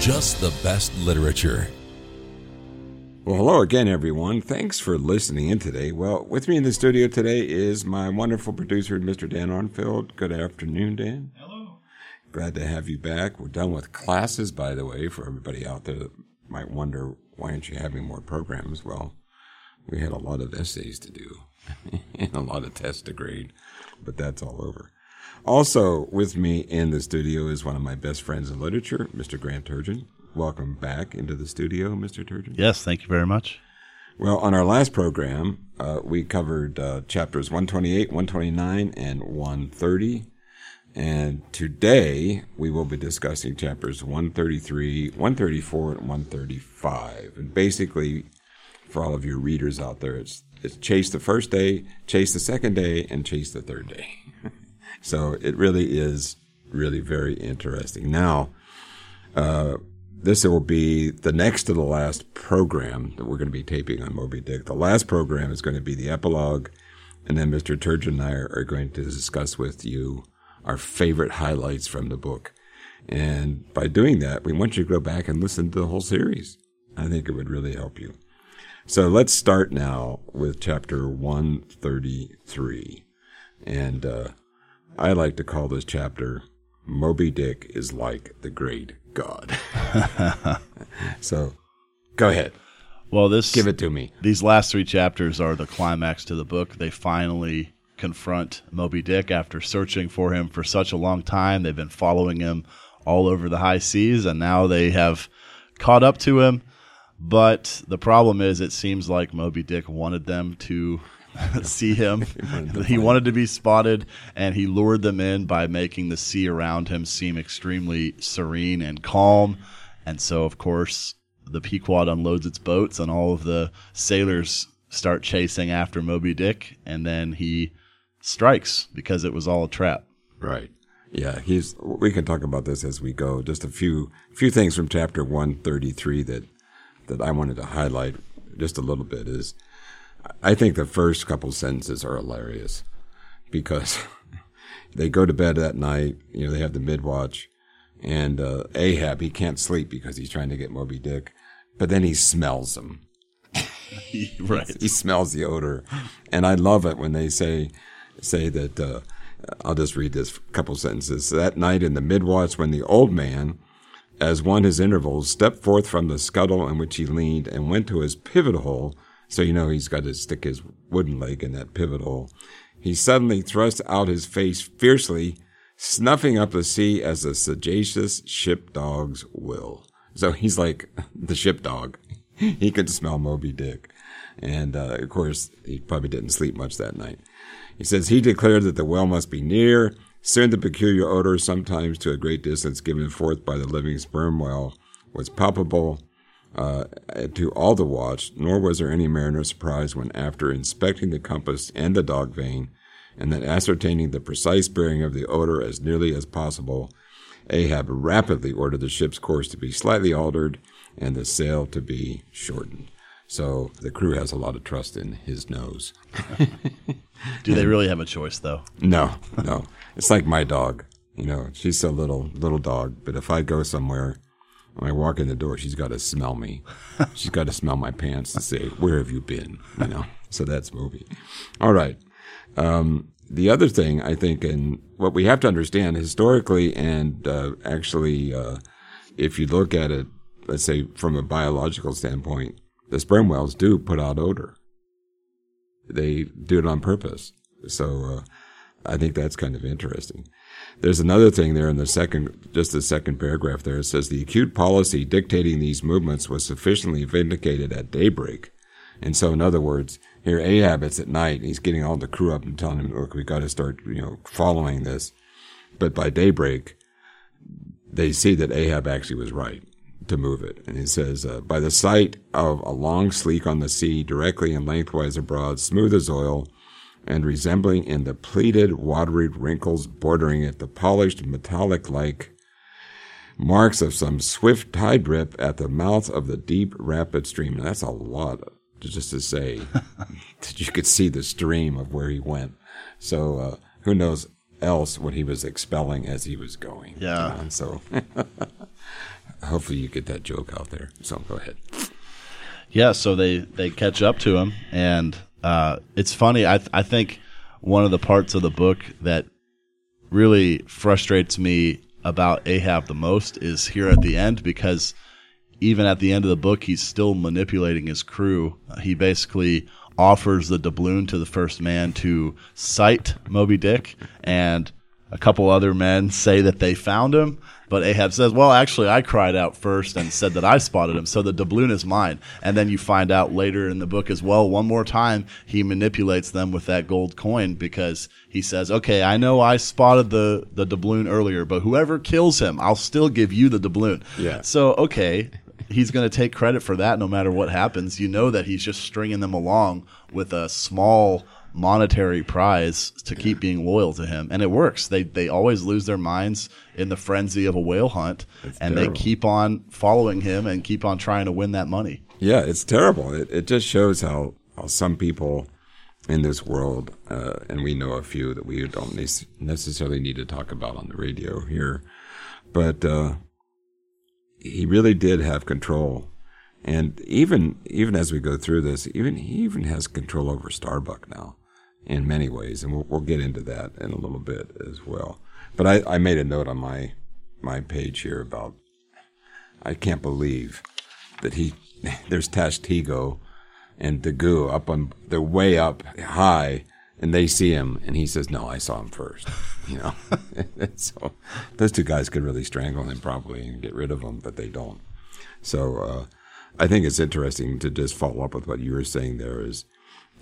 Just the Best Literature. Well, hello again, everyone. Thanks for listening in today. Well, with me in the studio today is my wonderful producer, Mr. Dan Arnfield. Good afternoon, Dan. Hello. Glad to have you back. We're done with classes, by the way, for everybody out there that might wonder why aren't you having more programs? Well, we had a lot of essays to do and a lot of tests to grade, but that's all over. Also, with me in the studio is one of my best friends in literature, Mr. Grant Turgeon. Welcome back into the studio, Mr. Turgeon. Yes, thank you very much. Well, on our last program, uh, we covered uh, chapters 128, 129, and 130. And today we will be discussing chapters 133, 134, and 135. And basically, for all of your readers out there, it's, it's chase the first day, chase the second day, and chase the third day. so it really is really very interesting. Now, uh, this will be the next to the last program that we're going to be taping on Moby Dick. The last program is going to be the epilogue, and then Mr. Turgeon and I are, going to discuss with you our favorite highlights from the book. And by doing that, we want you to go back and listen to the whole series. I think it would really help you. So let's start now with chapter 133. And uh, I like to call this chapter Moby Dick is like the great God. so go ahead. Well, this Give it to me. These last three chapters are the climax to the book. They finally confront Moby Dick after searching for him for such a long time. They've been following him all over the high seas, and now they have caught up to him. But the problem is, it seems like Moby Dick wanted them to see him. he wanted to be spotted, and he lured them in by making the sea around him seem extremely serene and calm. And so, of course, the Pequod unloads its boats, and all of the sailors start chasing after Moby Dick, and then he strikes because it was all a trap. Right. Yeah, he's. We can talk about this as we go. Just a few few things from chapter one thirty three that that I wanted to highlight just a little bit is. I think the first couple sentences are hilarious because they go to bed that night. You know, they have the midwatch, and uh, Ahab he can't sleep because he's trying to get Moby Dick, but then he smells him. right. he smells the odor, and I love it when they say say that. Uh, I'll just read this couple sentences. That night in the midwatch, when the old man, as one his intervals, stepped forth from the scuttle in which he leaned and went to his pivot hole, so you know he's got to stick his wooden leg in that pivot hole, he suddenly thrust out his face fiercely, snuffing up the sea as a sagacious ship dogs will. So he's like the ship dog. He could smell Moby Dick. And, uh, of course, he probably didn't sleep much that night. He says he declared that the well must be near. Soon the peculiar odor, sometimes to a great distance given forth by the living sperm whale, was palpable uh, to all the watch, nor was there any mariner surprised when, after inspecting the compass and the dog vane, and then ascertaining the precise bearing of the odor as nearly as possible, Ahab rapidly ordered the ship's course to be slightly altered and the sail to be shortened. So the crew has a lot of trust in his nose. Do they really have a choice, though? No, no. It's like my dog. You know, she's a little little dog, but if I go somewhere, when I walk in the door, she's got to smell me. she's got to smell my pants to say, "Where have you been?" You know. So that's Moby. All right. Um, the other thing I think, and what we have to understand historically, and uh, actually, uh, if you look at it, let's say from a biological standpoint, the sperm whales do put out odor. They do it on purpose. So uh, I think that's kind of interesting. There's another thing there in the second, just the second paragraph there. It says the acute policy dictating these movements was sufficiently vindicated at daybreak. And so, in other words, here Ahab, it's at night. He's getting all the crew up and telling him, look, we got to start, you know, following this. But by daybreak, they see that Ahab actually was right to move it. And he says, uh, by the sight of a long sleek on the sea, directly and lengthwise abroad, smooth as oil, and resembling in the pleated, watery wrinkles bordering it the polished, metallic like marks of some swift tide rip at the mouth of the deep, rapid stream. And that's a lot just to say that you could see the stream of where he went. So, uh, who knows else what he was expelling as he was going. Yeah. And so hopefully you get that joke out there. So go ahead. Yeah, so they they catch up to him, and uh, it's funny. I th- I think one of the parts of the book that really frustrates me about Ahab the most is here at the end because even at the end of the book, he's still manipulating his crew. He basically offers the doubloon to the first man to sight Moby Dick, and a couple other men say that they found him. But Ahab says, "Well, actually, I cried out first and said that I spotted him, so the doubloon is mine." And then you find out later in the book as well. One more time, he manipulates them with that gold coin because he says, "Okay, I know I spotted the the doubloon earlier, but whoever kills him, I'll still give you the doubloon." Yeah. So okay, he's going to take credit for that no matter what happens. You know that he's just stringing them along with a small monetary prize to keep being loyal to him, and it works. They they always lose their minds in the frenzy of a whale hunt, That's and terrible. they keep on following him and keep on trying to win that money. Yeah, it's terrible. It, it just shows how, how some people in this world, uh, and we know a few that we don't ne- necessarily need to talk about on the radio here, but uh, he really did have control. And even even as we go through this, even he even has control over Starbuck now, in many ways, and we'll, we'll get into that in a little bit as well. But I, I made a note on my my page here about I can't believe that he there's Tashtego and Daggoo up on they're way up high and they see him and he says no I saw him first you know so those two guys could really strangle him probably and get rid of him but they don't so uh, I think it's interesting to just follow up with what you were saying there is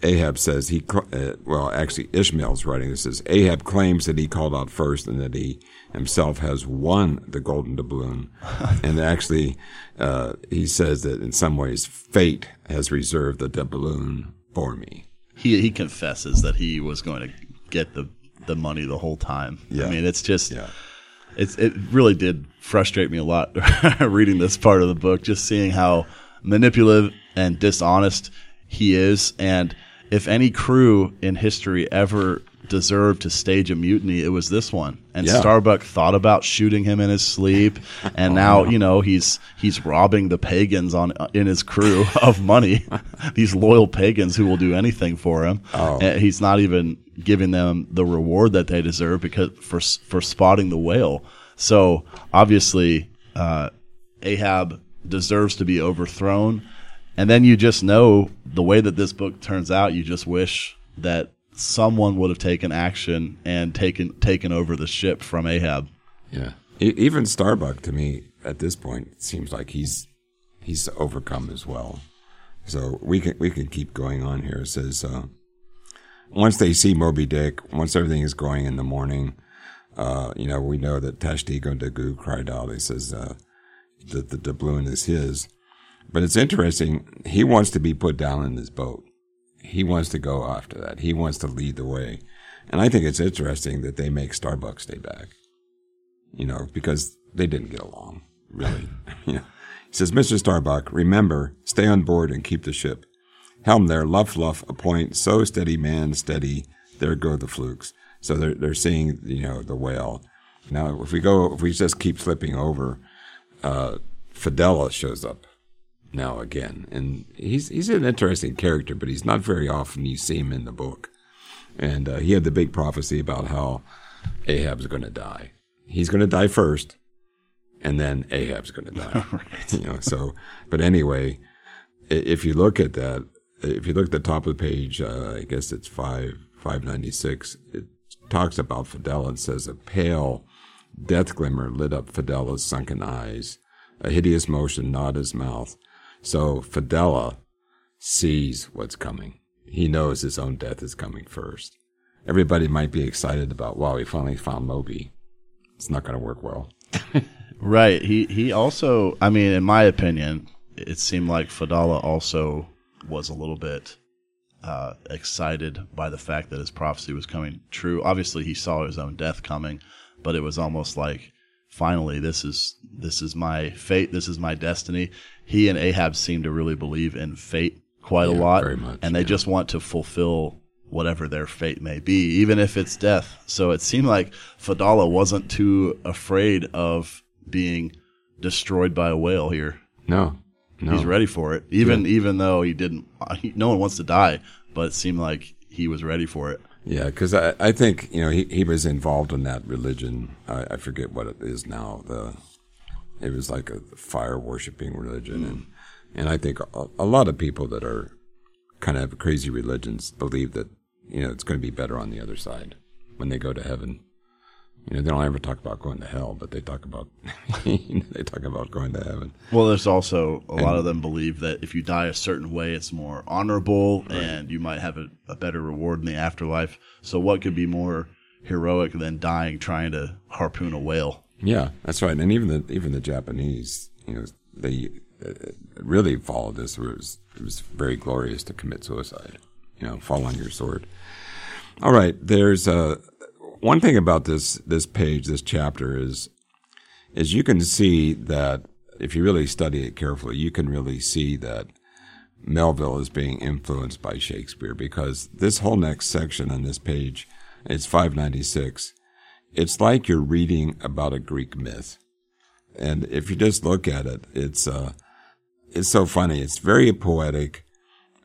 Ahab says he, uh, well, actually, Ishmael's writing this says Ahab claims that he called out first and that he himself has won the golden doubloon. and actually, uh, he says that in some ways, fate has reserved the doubloon for me. He he confesses that he was going to get the the money the whole time. Yeah. I mean, it's just Yeah. it's it really did frustrate me a lot reading this part of the book, just seeing how manipulative and dishonest he is. And if any crew in history ever deserved to stage a mutiny, it was this one. And Yeah. Starbuck thought about shooting him in his sleep, and now you know he's he's robbing the pagans on in his crew of money. These loyal pagans who will do anything for him. Oh. And he's not even giving them the reward that they deserve because for for spotting the whale. So obviously, uh, Ahab deserves to be overthrown. And then you just know the way that this book turns out. You just wish that someone would have taken action and taken taken over the ship from Ahab. Yeah. E- even Starbuck to me at this point seems like he's he's overcome as well. So we can we can keep going on here. It says uh, once they see Moby Dick, once everything is going in the morning, uh, you know we know that Tashtego Daggoo cried out. He says uh, that the doubloon is his. But it's interesting. He wants to be put down in this boat. He wants to go after that. He wants to lead the way. And I think it's interesting that they make Starbuck stay back you know, because they didn't get along, really. you know. He says, Mr. Starbuck, remember, stay on board and keep the ship. Helm there, luff, luff, a point, so steady, man, steady. There go the flukes. So they're, they're seeing, you know, the whale. Now, if we go, if we just keep slipping over, uh, Fedallah shows up now again. And he's, he's an interesting character, but he's not very often you see him in the book. And uh, he had the big prophecy about how Ahab's going to die he's going to die first, and then Ahab's going to die. You know, so but anyway, if you look at that, if you look at the top of the page, uh, I guess it's five five ninety six. It talks about Fidel and says a pale death glimmer lit up Fidel's sunken eyes. A hideous motion gnawed his mouth. So Fedallah sees what's coming. He knows his own death is coming first. Everybody might be excited about, wow, he finally found Moby it's not going to work well. Right. He he also. I mean, in my opinion, it seemed like Fedallah also was a little bit uh, excited by the fact that his prophecy was coming true. Obviously, he saw his own death coming, but it was almost like finally this is this is my fate. This is my destiny. He and Ahab seem to really believe in fate quite a lot, very much, and they yeah. just want to fulfill whatever their fate may be, even if it's death. So it seemed like Fedallah wasn't too afraid of being destroyed by a whale here. No, no. He's ready for it, even even though he didn't. No one wants to die, but it seemed like he was ready for it. Yeah, because I, I think you know he, he was involved in that religion. I, I forget what it is now. The it was like a fire worshiping religion, hmm. and and I think a, a lot of people that are kind of crazy religions believe that you know it's going to be better on the other side when they go to heaven. You know, they don't ever talk about going to hell, but they talk about they talk about going to heaven. Well, there's also a lot of them believe that if you die a certain way, it's more honorable and you might have a, a better reward in the afterlife. So, what could be more heroic than dying trying to harpoon a whale? Yeah, that's right. And even the even the Japanese, you know, they uh, really followed this. It was it was very glorious to commit suicide. You know, fall on your sword. All right, there's uh, one thing about this this page, this chapter is is you can see that if you really study it carefully, you can really see that Melville is being influenced by Shakespeare because this whole next section on this page, it's 596 it's like you're reading about a Greek myth. And if you just look at it, it's uh, it's so funny. It's very poetic,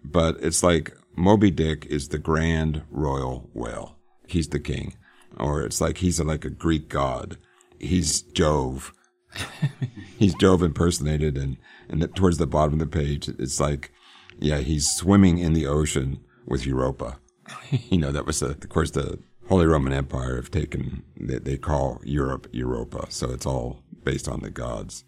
but it's like Moby Dick is the grand royal whale. He's the king, or it's like he's like a Greek god. He's Jove. he's Jove impersonated, and and towards the bottom of the page, it's like, yeah, he's swimming in the ocean with Europa. you know, that was, uh, of course, the Holy Roman Empire have taken, they, they call Europe Europa. So it's all based on the gods.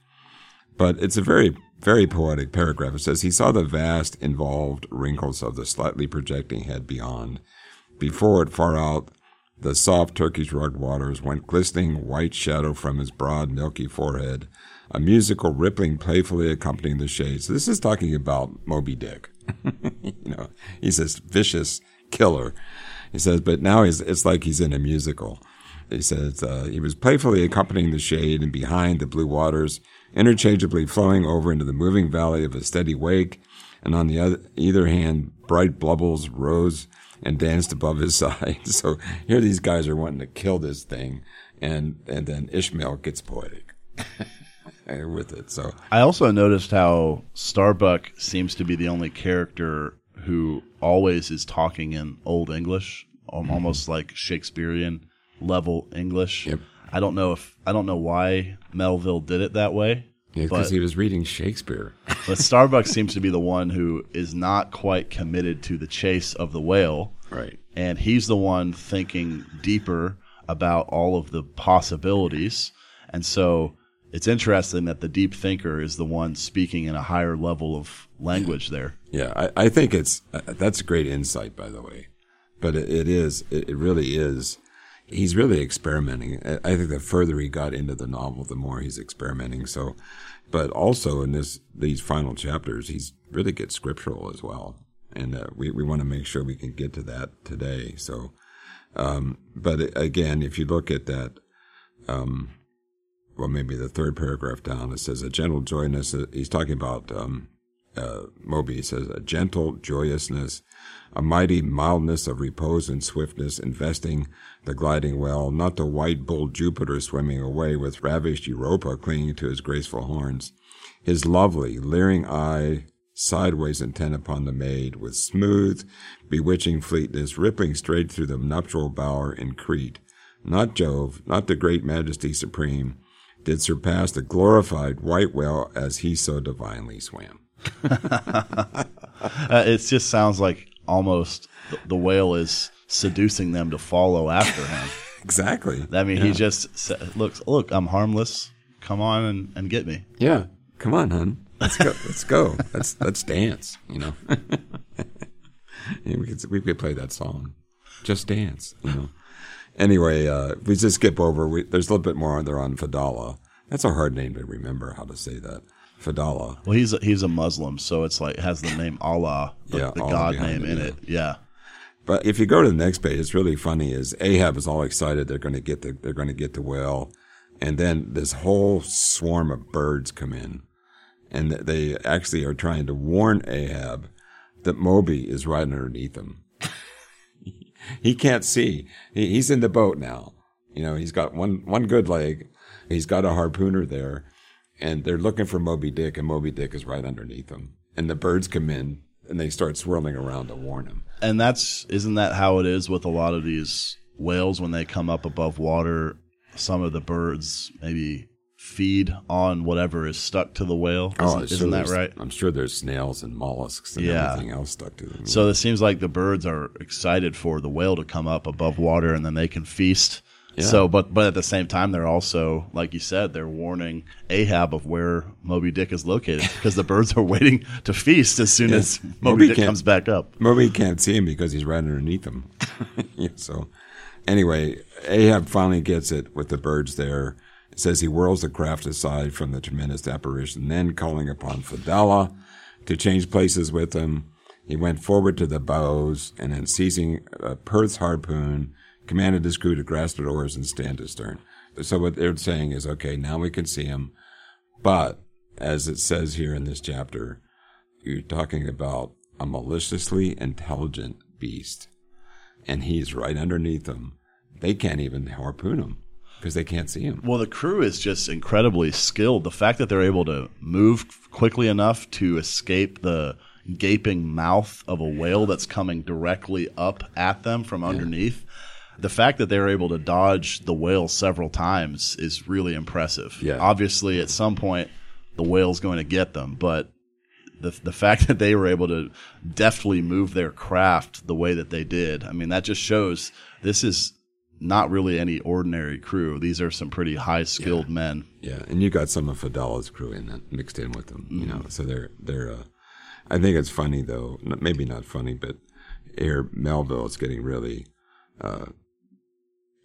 But it's a very, very poetic paragraph. It says, He saw the vast, involved wrinkles of the slightly projecting head beyond. Before it, far out, the soft Turkish rug waters went glistening white shadow from his broad, milky forehead, a musical rippling playfully accompanying the shades. This is talking about Moby Dick. you know, he's this vicious killer. He says, but now he's, it's like he's in a musical. He says, uh, he was playfully accompanying the shade and behind the blue waters, interchangeably flowing over into the moving valley of a steady wake, and on the other, either hand, bright bubbles rose and danced above his side. So here these guys are wanting to kill this thing, and, and then Ishmael gets poetic with it. So I also noticed how Starbuck seems to be the only character who always is talking in Old English, um, almost like Shakespearean level English. Yep. I don't know if I don't know why Melville did it that way. Because he was reading Shakespeare. But Starbucks seems to be the one who is not quite committed to the chase of the whale. Right. And he's the one thinking deeper about all of the possibilities. And so it's interesting that the deep thinker is the one speaking in a higher level of language there. Yeah, I, I think it's uh, that's great insight, by the way. But it, it is, it, it really is. He's really experimenting. I think the further he got into the novel, the more he's experimenting. So, but also in this these final chapters, he's really gets scriptural as well, and uh, we we want to make sure we can get to that today. So, um, but again, if you look at that, um, well, maybe the third paragraph down, it says a gentle joyousness. uh, He's talking about um, uh, Moby says, a gentle joyousness, a mighty mildness of repose and swiftness, investing the gliding well, not the white bull Jupiter swimming away with ravished Europa clinging to his graceful horns. His lovely, leering eye, sideways intent upon the maid, with smooth, bewitching fleetness, rippling straight through the nuptial bower in Crete. Not Jove, not the great majesty supreme, did surpass the glorified white whale as he so divinely swam. Uh, it just sounds like almost the, whale is seducing them to follow after him. Exactly. I mean, he just sa- looks, look, I'm harmless. Come on and, and get me. Yeah. Come on, hun. Let's go. Let's go. Let's let's dance. You know. Yeah, we could we could play that song. Just dance. You know. Anyway, uh, we just skip over. We, there's a little bit more there on Fedallah. That's a hard name to remember how to say that. Fedallah. Well, he's a, he's a Muslim, so it's like has the name Allah, the, Yeah, the Allah God name it, in yeah. it. Yeah. But if you go to the next page, it's really funny. Is Ahab is all excited they're going to get the they're going to get the well, and then this whole swarm of birds come in, and they actually are trying to warn Ahab that Moby is right underneath him. he can't see. He, he's in the boat now. You know, he's got one one good leg. He's got a harpooner there, and they're looking for Moby Dick, and Moby Dick is right underneath them. And the birds come in and they start swirling around to warn him. And that's isn't that how it is with a lot of these whales when they come up above water? Some of the birds maybe feed on whatever is stuck to the whale. Isn't, Oh, I'm isn't sure that there's- right? I'm sure there's snails and mollusks and Yeah. everything else stuck to them. So it seems like the birds are excited for the whale to come up above water and then they can feast. Yeah. So, but but at the same time, they're also, like you said, they're warning Ahab of where Moby Dick is located because the birds are waiting to feast as soon as Moby, Moby Dick comes back up. Moby can't see him because he's right underneath him. Yeah, so, anyway, Ahab finally gets it with the birds there. It says he whirls the craft aside from the tremendous apparition, then calling upon Fedallah to change places with him. He went forward to the bows and then seizing uh, Perth's harpoon, commanded his crew to grasp their oars and stand astern. So what they're saying is, okay, now we can see him. But as it says here in this chapter, you're talking about a maliciously intelligent beast, and he's right underneath them. They can't even harpoon him because they can't see him. Well, the crew is just incredibly skilled. The fact that they're able to move quickly enough to escape the gaping mouth of a whale that's coming directly up at them from underneath. The fact that they're able to dodge the whale several times is really impressive. Yeah. Obviously, at some point, the whale's going to get them, but the the fact that they were able to deftly move their craft the way that they did, I mean, that just shows this is not really any ordinary crew. These are some pretty high skilled men. Yeah, and you got some of Fedallah's crew in that mixed in with them. You know, so they're they're. Uh, I think it's funny though. Maybe not funny, but here Melville is getting really uh,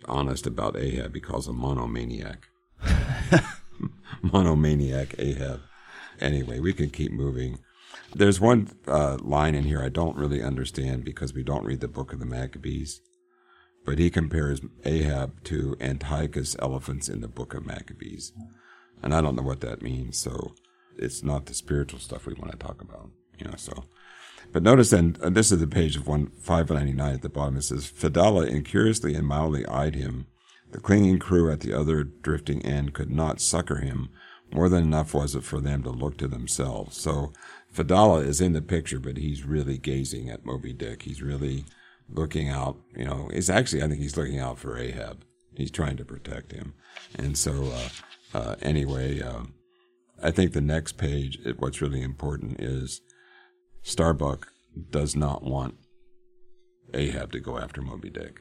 honest about Ahab. He calls him monomaniac. monomaniac Ahab. Anyway, we can keep moving. There's one uh, line in here I don't really understand because we don't read the book of the Maccabees. But he compares Ahab to Antiochus elephants in the book of Maccabees. And I don't know what that means, so it's not the spiritual stuff we want to talk about, you know, so. But notice then, uh, this is the page of one, 599 at the bottom. It says, Fedallah incuriously and mildly eyed him. The clinging crew at the other drifting end could not succor him. More than enough was it for them to look to themselves. So Fedallah is in the picture, but he's really gazing at Moby Dick. He's really looking out, you know, he's actually, I think he's looking out for Ahab. He's trying to protect him. And so, uh, uh, anyway, um, I think the next page, what's really important is Starbuck does not want Ahab to go after Moby Dick.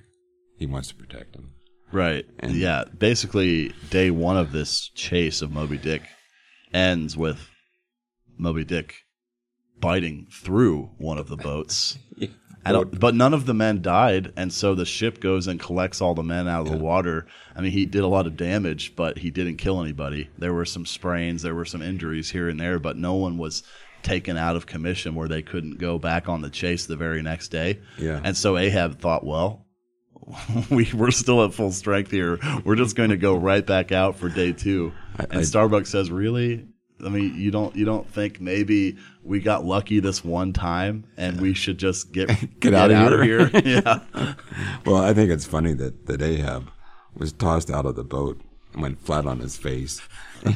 He wants to protect him. Right. And- yeah. Basically, day one of this chase of Moby Dick ends with Moby Dick biting through one of the boats. Don't, but none of the men died, and so the ship goes and collects all the men out of the water. I mean, he did a lot of damage, but he didn't kill anybody. There were some sprains, there were some injuries here and there, but no one was taken out of commission where they couldn't go back on the chase the very next day. Yeah. And so Ahab thought, well, we we're still at full strength here. We're just going to go right back out for day two. and I- Starbucks says, really? I mean, you don't you don't think maybe we got lucky this one time and we should just get Get out of out here. of here? yeah. Well, I think it's funny that, that Ahab was tossed out of the boat and went flat on his face.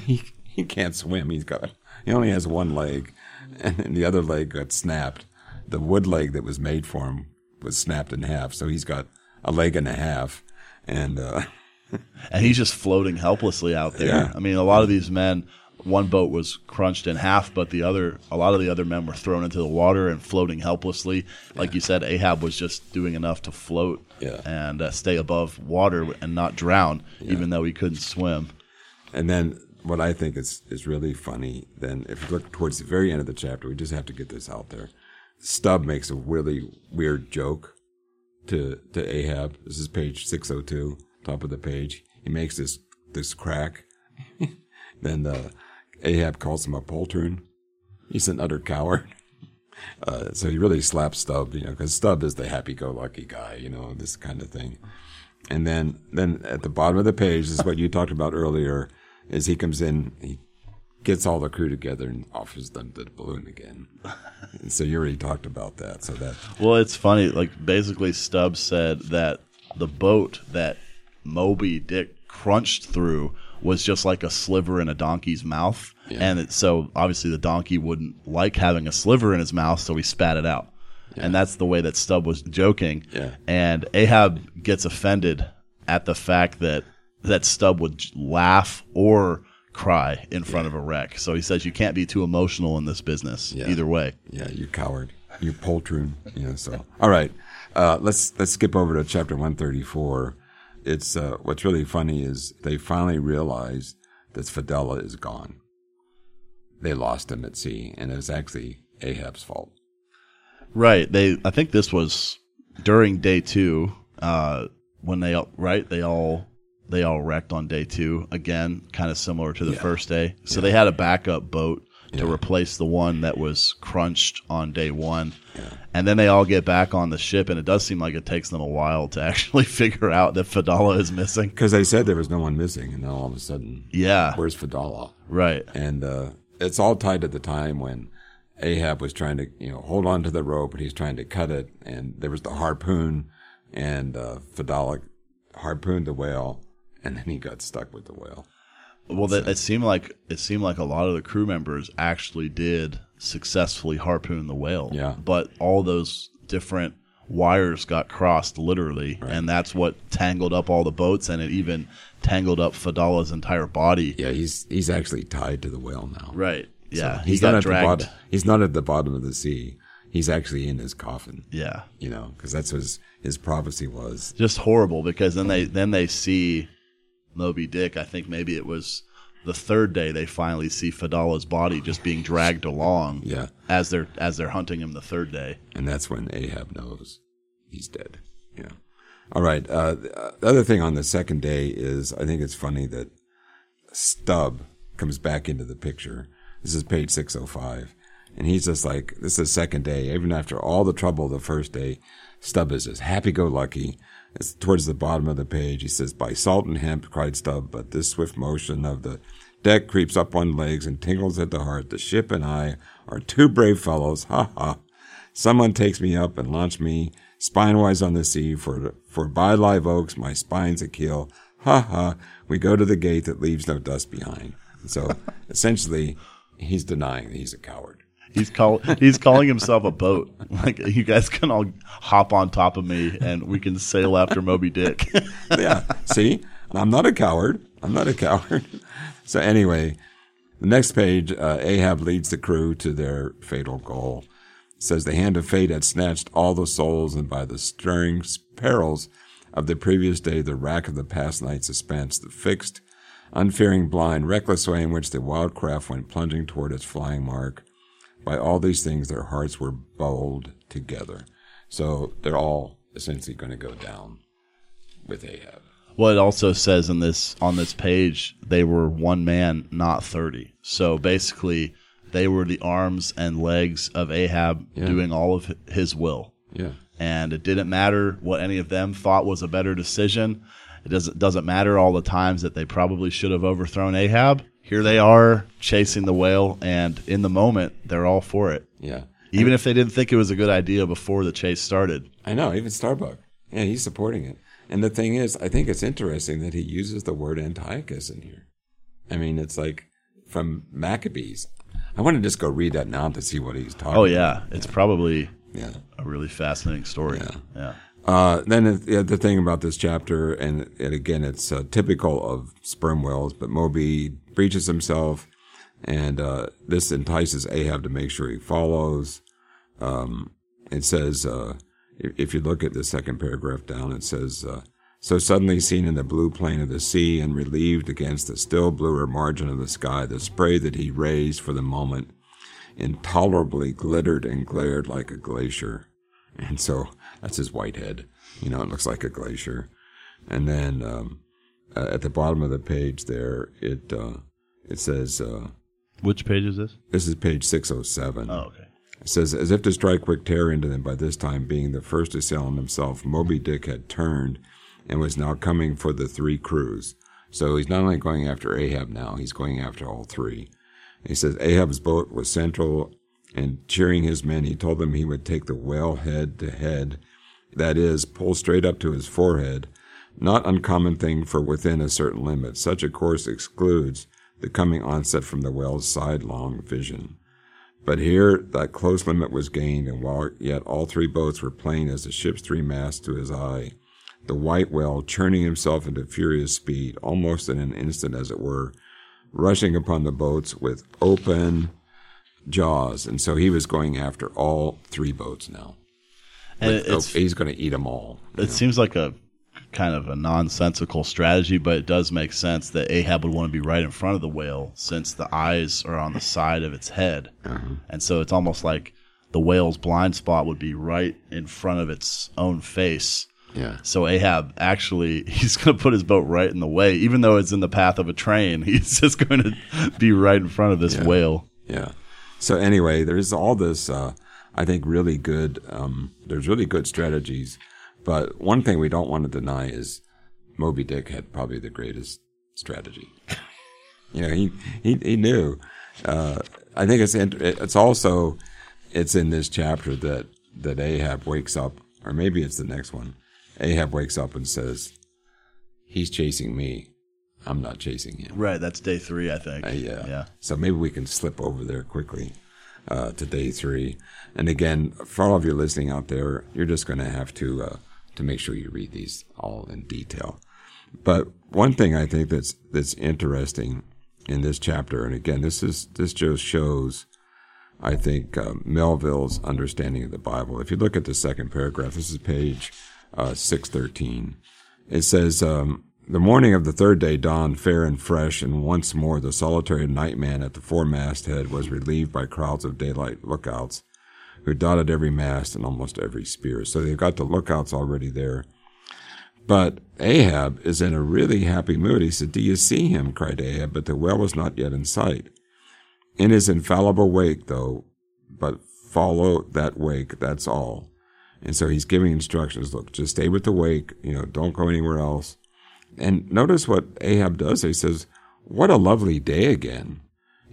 he, he can't swim. He's got, he only has one leg and then the other leg got snapped. The wood leg that was made for him was snapped in half. So he's got a leg and a half. And, uh, and he's just floating helplessly out there. Yeah. I mean, a lot of these men, one boat was crunched in half, but the other, a lot of the other men were thrown into the water and floating helplessly. Like you said, Ahab was just doing enough to float Yeah. and uh, stay above water and not drown, even though he couldn't swim. And then what I think is, is really funny, then if you look towards the very end of the chapter, we just have to get this out there. Stubb makes a really weird joke to, to Ahab. This is page 602, top of the page. He makes this, this crack. then uh, Ahab calls him a poltroon. He's an utter coward. Uh, so he really slaps Stubb, you know, because Stubb is the happy-go-lucky guy, you know, this kind of thing. And then, then at the bottom of the page this is what you talked about earlier. Is he comes in, he gets all the crew together and offers them the doubloon again. And so you already talked about that. So that Well, it's funny. Like basically, Stubbs said that the boat that Moby Dick crunched through was just like a sliver in a donkey's mouth, Yeah. and it, so obviously the donkey wouldn't like having a sliver in his mouth, so he spat it out. And that's the way that Stubb was joking. Yeah. And Ahab gets offended at the fact that that Stubb would laugh or cry in front of a wreck. So he says you can't be too emotional in this business. Yeah. Either way. Yeah, you coward. You poltroon. You know, so all right. Uh, let's let's skip over to chapter one thirty four. It's uh, what's really funny is they finally realize that Fedallah is gone. They lost him at sea, and it was actually Ahab's fault. Right. They. I think this was during day two. Uh, when they right, they all they all wrecked on day two again, kind of similar to the Yeah. first day. So they had a backup boat to Yeah. replace the one that was crunched on day one. And then they all get back on the ship, and it does seem like it takes them a while to actually figure out that Fedallah is missing. Because they said there was no one missing, and then all of a sudden, Yeah. where's Fedallah? Right. And uh, it's all tied to the time when Ahab was trying to, you know, hold on to the rope, but he's trying to cut it, and there was the harpoon, and uh, Fedallah harpooned the whale, and then he got stuck with the whale. Well, that, it seemed like it seemed like a lot of the crew members actually did successfully harpoon the whale. Yeah. But all those different wires got crossed literally, and that's what tangled up all the boats, and it even tangled up Fedallah's entire body. Yeah, he's he's actually tied to the whale now. Right. Yeah. So he he's got not at the bottom. He's not at the bottom of the sea. He's actually in his coffin. Yeah. You know, because that's what his, his prophecy was. Just horrible because then they then they see Moby Dick. I think maybe it was the third day they finally see Fedallah's body just being dragged along. Yeah. As they're as they're hunting him the third day. And that's when Ahab knows he's dead. Yeah. All right. Uh, the the other thing on the second day is I think it's funny that Stubb comes back into the picture. This is page 605. And he's just like, this is the second day. Even after all the trouble the first day, Stubb is just happy go lucky. Towards the bottom of the page. He says, By salt and hemp, cried Stubb, but this swift motion of the deck creeps up one legs and tingles at the heart. The ship and I are two brave fellows. Ha ha. Someone takes me up and launch me spinewise on the sea, for, for by live oaks my spine's a keel. Ha ha. We go to the gait that leaves no dust behind. So essentially, he's denying that he's a coward. He's call he's calling himself a boat. Like you guys can all hop on top of me and we can sail after Moby Dick. yeah. See, I'm not a coward. I'm not a coward. So anyway, the next page, uh, Ahab leads the crew to their fatal goal. It says the hand of fate had snatched all the souls, and by the stirring perils of the previous day, the rack of the past night's suspense, the fixed, unfearing, blind, reckless way in which the wild craft went plunging toward its flying mark. By all these things, their hearts were bowled together. So they're all essentially going to go down with Ahab. Well, it also says in this on this page they were one man, not thirty. So basically, they were the arms and legs of Ahab doing all of his will. Yeah. and it didn't matter what any of them thought was a better decision. It doesn't doesn't matter all the times that they probably should have overthrown Ahab. Here they are chasing the whale, and in the moment, they're all for it. Yeah. Even if they didn't think it was a good idea before the chase started. I know, even Starbuck. Yeah, he's supporting it. And the thing is, I think it's interesting that he uses the word Antiochus in here. I mean, it's like from Maccabees. I want to just go read that now to see what he's talking Oh yeah, it's probably Yeah. a really fascinating story. Yeah. yeah. Uh, then the- thing about this chapter, and, and again, it's uh, typical of sperm whales, but Moby breaches himself, and uh, this entices Ahab to make sure he follows. Um, it says, uh, if, you look at the second paragraph down, it says, uh, so suddenly seen in the blue plain of the sea and relieved against the still bluer margin of the sky, the spray that he raised for the moment intolerably glittered and glared like a glacier. And so that's his white head. You know, it looks like a glacier. And then um, at the bottom of the page there, it uh, It says, uh, Which page is this? this is page 607. Oh, okay. It says, as if to strike quick terror into them by this time, being the first assailant himself, Moby Dick had turned and was now coming for the three crews. So he's not only going after Ahab now, he's going after all three. He says Ahab's boat was central, and cheering his men, he told them he would take the whale head to head, that is, pull straight up to his forehead. Not uncommon thing for within a certain limit. Such a course excludes the coming onset from the whale's sidelong vision. But here that close limit was gained, and while yet all three boats were plain as the ship's three masts to his eye, the white whale, churning himself into furious speed, almost in an instant as it were, rushing upon the boats with open jaws. And so he was going after all three boats now. With- oh, it's, he's going to eat them all. it seems like a kind of a nonsensical strategy, but it does make sense that Ahab would want to be right in front of the whale since the eyes are on the side of its head. And so it's almost like the whale's blind spot would be right in front of its own face. Yeah. So Ahab actually he's going to put his boat right in the way, even though it's in the path of a train. He's just going to be right in front of this whale. Yeah. So anyway, there's all this. Uh, I think really good. Um, there's really good strategies, but one thing we don't want to deny is Moby Dick had probably the greatest strategy. you know, he he he knew. Uh, I think it's it's also it's in this chapter that that Ahab wakes up, or maybe it's the next one. Ahab wakes up and says, "He's chasing me. I'm not chasing him." Right, that's day 3, I think. Uh, yeah. Yeah. So maybe we can slip over there quickly uh, to day three. And again, for all of you listening out there, you're just going to have to uh, to make sure you read these all in detail. But one thing I think that's that's interesting in this chapter, and again, this is this just shows, I think, uh, Melville's understanding of the Bible. If you look at the second paragraph, this is page uh, six thirteen. It says, um, The morning of the third day dawned fair and fresh, and once more the solitary nightman at the foremast head was relieved by crowds of daylight lookouts who dotted every mast and almost every spear. So they've got the lookouts already there. But Ahab is in a really happy mood. He said, Do you see him? cried Ahab, but the well was not yet in sight. In his infallible wake, though, but follow that wake, that's all. And so he's giving instructions look, just stay with the wake, you know, don't go anywhere else. And notice what Ahab does. He says, What a lovely day again.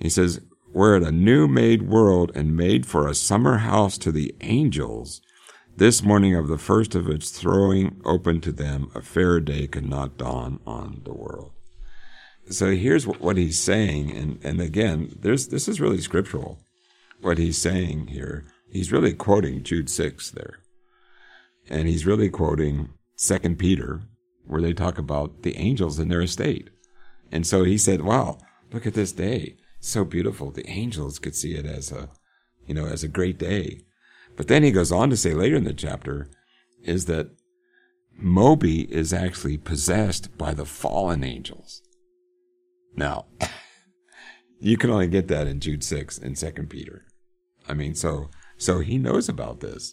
He says, We're at a new made world and made for a summer house to the angels. This morning of the first of its throwing open to them, a fairer day could not dawn on the world. So here's what, he's saying, and, and again, there's, this is really scriptural. What he's saying here, he's really quoting Jude 6 there. And he's really quoting Second Peter, where they talk about the angels in their estate. And so he said, Wow, look at this day. So beautiful. The angels could see it as a you know, as a great day. But then he goes on to say later in the chapter is that Moby is actually possessed by the fallen angels. Now, you can only get that in Jude 6 and 2 Peter. I mean, so so he knows about this.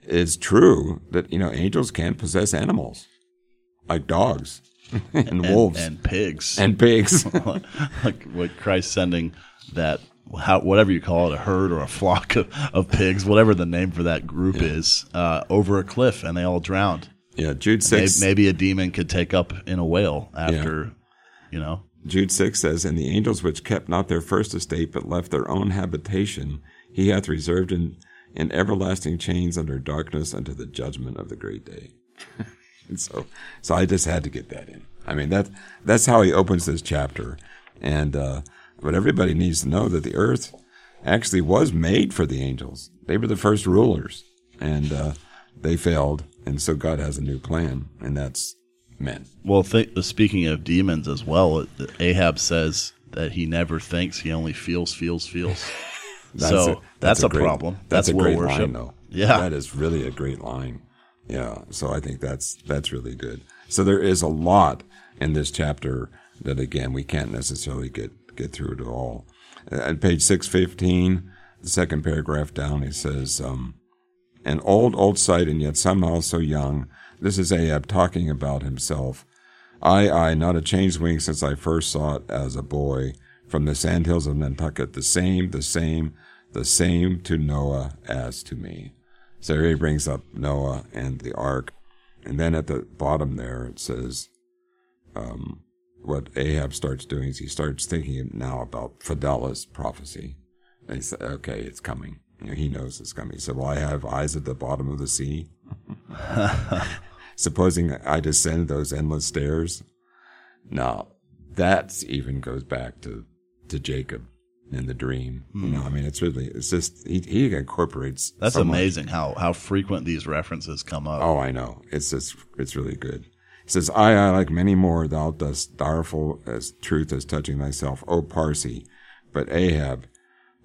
It's true that, you know, angels can possess animals like dogs and, wolves and pigs. and pigs. like what Christ sending that how whatever you call it, a herd or a flock of, of pigs, whatever the name for that group is, uh, over a cliff and they all drowned. yeah, Jude Maybe, 6 maybe a demon could take up in a whale after, you know. Jude 6 says, And the angels which kept not their first estate, but left their own habitation, he hath reserved in, in everlasting chains under darkness unto the judgment of the great day. and so, so I just had to get that in. I mean, that, that's how he opens this chapter. And, uh, but everybody needs to know that the earth actually was made for the angels. They were the first rulers and, uh, they failed. And so God has a new plan and that's men. Well, th- speaking of demons as well, Ahab says that he never thinks, he only feels, feels, feels. so that's, a, great- problem. That's, That's, a great worship. line, though. Yeah. that is really a great line. Yeah, so I think that's that's really good. So there is a lot in this chapter that again we can't necessarily get get through it all. At page six fifteen, the second paragraph down, he says, um, "An old old sight, and yet somehow so young." This is Ahab talking about himself. I, I, not a changed wing since I first saw it as a boy. from the sandhills of Nantucket, the same, the same, the same to Noah as to me. So he brings up Noah and the ark. And then at the bottom there, it says, um, what Ahab starts doing is he starts thinking now about Fedallah's prophecy. And he said, okay, it's coming. You know, he knows it's coming. He said, well, I have eyes at the bottom of the sea. Supposing I descend those endless stairs. Now, that even goes back to, to Jacob in the dream. You know, I mean, it's really, it's just, he, he incorporates. That's so much. amazing how how frequent these references come up. Oh, I know. It's just, it's really good. He says, I, I like many more, thou dost direful as truth as touching thyself, O Parsi. But Ahab,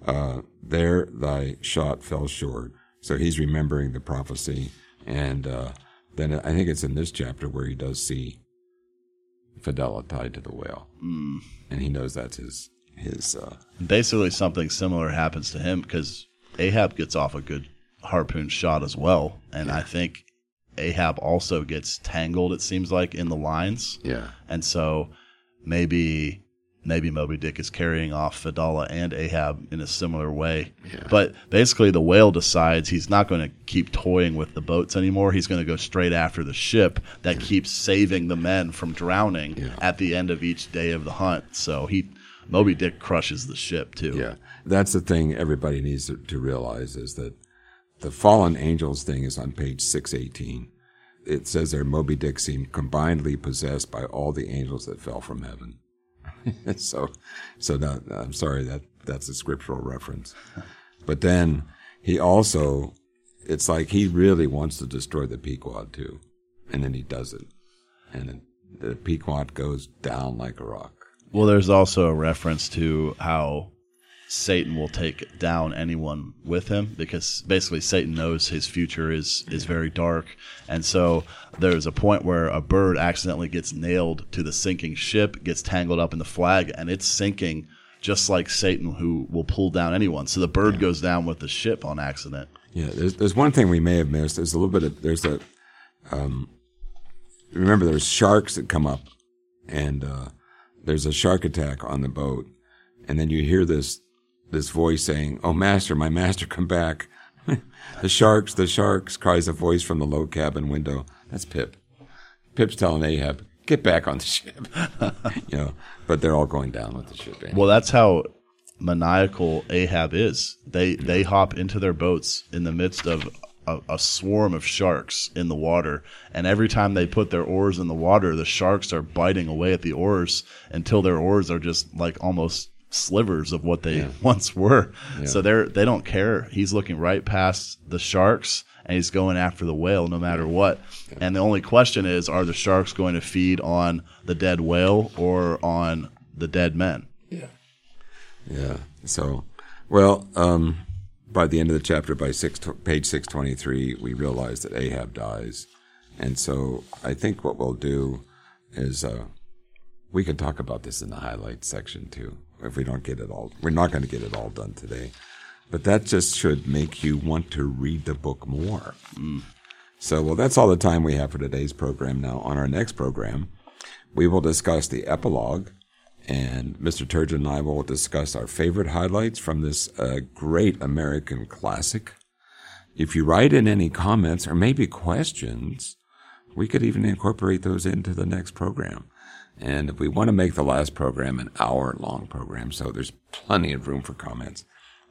uh, there thy shot fell short. So he's remembering the prophecy. And, uh, then I think it's in this chapter where he does see Fedallah tied to the whale. Mm. And he knows that's his, his, uh, Basically, something similar happens to him because Ahab gets off a good harpoon shot as well, and I think Ahab also gets tangled. It seems like in the lines, yeah. and so maybe maybe Moby Dick is carrying off Fedallah and Ahab in a similar way. But basically, the whale decides he's not going to keep toying with the boats anymore. He's going to go straight after the ship that keeps saving the men from drowning Yeah. at the end of each day of the hunt. So he Moby Dick crushes the ship too. Yeah, that's the thing everybody needs to, to realize is that the fallen angels thing is on page six eighteen. It says there Moby Dick seemed combinedly possessed by all the angels that fell from heaven. so, so that, I'm sorry that that's a scriptural reference, but then he also, it's like he really wants to destroy the Pequod too, and then he does it, and the Pequod goes down like a rock. Well, there's also a reference to how Satan will take down anyone with him because basically Satan knows his future is is very dark, and so there's a point where a bird accidentally gets nailed to the sinking ship, gets tangled up in the flag, and it's sinking just like Satan, who will pull down anyone. So the bird goes down with the ship on accident. Yeah, there's there's one thing we may have missed. There's a little bit of there's a um, remember there's sharks that come up, and uh, there's a shark attack on the boat, and then you hear this this voice saying, "Oh, master, my master, come back!" the sharks, the sharks, cries a voice from the low cabin window. That's Pip. Pip's telling Ahab, "Get back on the ship," you know. But they're all going down with the ship. anyway. Well, that's how maniacal Ahab is. They they hop into their boats in the midst of a, a swarm of sharks in the water, and every time they put their oars in the water, the sharks are biting away at the oars until their oars are just like almost slivers of what they once were. So they're they don't care. He's looking right past the sharks and he's going after the whale no matter what. And the only question is are the sharks going to feed on the dead whale or on the dead men? Yeah. Yeah. So, well, um, by the end of the chapter, by six, page six twenty three, we realize that Ahab dies, and so I think what we'll do is uh, we can talk about this in the highlights section too. If we don't get it all, we're not going to get it all done today, but that just should make you want to read the book more. So, well, that's all the time we have for today's program. Now, on our next program, we will discuss the epilogue, and Mr. Turgeon and I will discuss our favorite highlights from this uh, great American classic. If you write in any comments or maybe questions, we could even incorporate those into the next program. And if we want to make the last program an hour long program, so there's plenty of room for comments.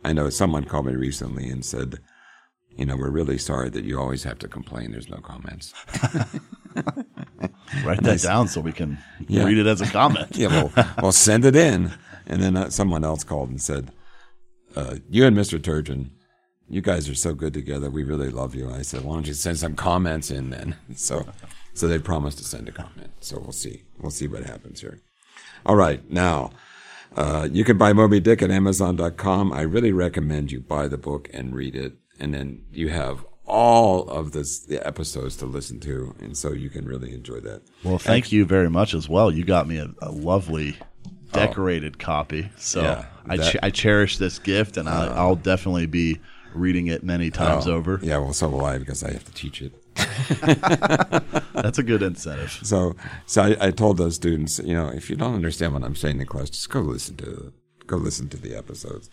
I know someone called me recently and said, you know, we're really sorry that you always have to complain there's no comments. Write that down so we can Yeah. read it as a comment. yeah, well, well, send it in. And then uh, someone else called and said, uh, "You and Mr. Turgeon, you guys are so good together. We really love you." I said, "Why don't you send some comments in then?" So, so they promised to send a comment. So we'll see. We'll see what happens here. All right, now uh, you can buy Moby Dick at Amazon.com. I really recommend you buy the book and read it, and then you have all of this, the episodes to listen to, and so you can really enjoy that. Well, thank you very much as well. You got me a, a lovely decorated copy. So Oh. Yeah, I, that- Uh. ch- I cherish this gift and I, I'll definitely be reading it many times Oh, over. Yeah, well, so will I because I have to teach it. That's a good incentive. So, so I, I told those students, you know, if you don't understand what I'm saying in class, just go listen to Go listen to the episodes.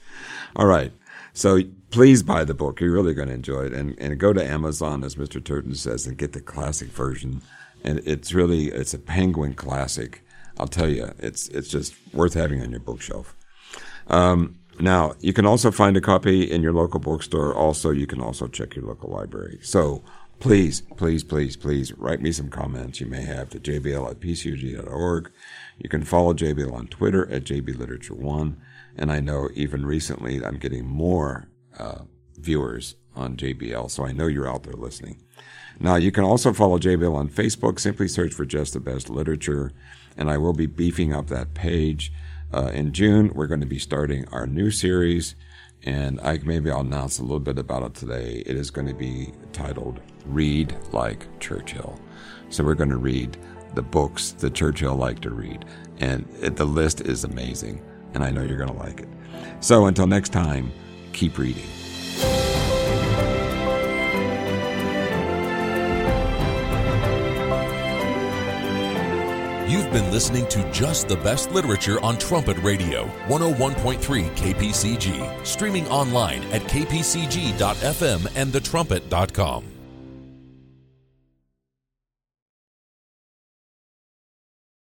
All right. So please buy the book. You're really going to enjoy it. And, and go to Amazon, as Mr. Turgeon says, and get the classic version. And it's really, it's a penguin classic. I'll tell you, it's, it's just worth having on your bookshelf. Um, now, you can also find a copy in your local bookstore. Also, you can also check your local library. So please, please, please, please write me some comments you may have to jbl at pcog.org. You can follow JBL on Twitter at jbliterature1. And I know even recently I'm getting more uh, viewers on JBL, so I know you're out there listening. Now, you can also follow JBL on Facebook. Simply search for Just the Best Literature, and I will be beefing up that page. Uh, in June, we're going to be starting our new series, and I maybe I'll announce a little bit about it today. It is going to be titled "Read Like Churchill." So we're going to read the books that Churchill liked to read, and it, the list is amazing, and I know you're going to like it. So until next time, keep reading. You've been listening to Just the Best Literature on Trumpet Radio, 101.3 KPCG, streaming online at kpcg.fm and thetrumpet.com.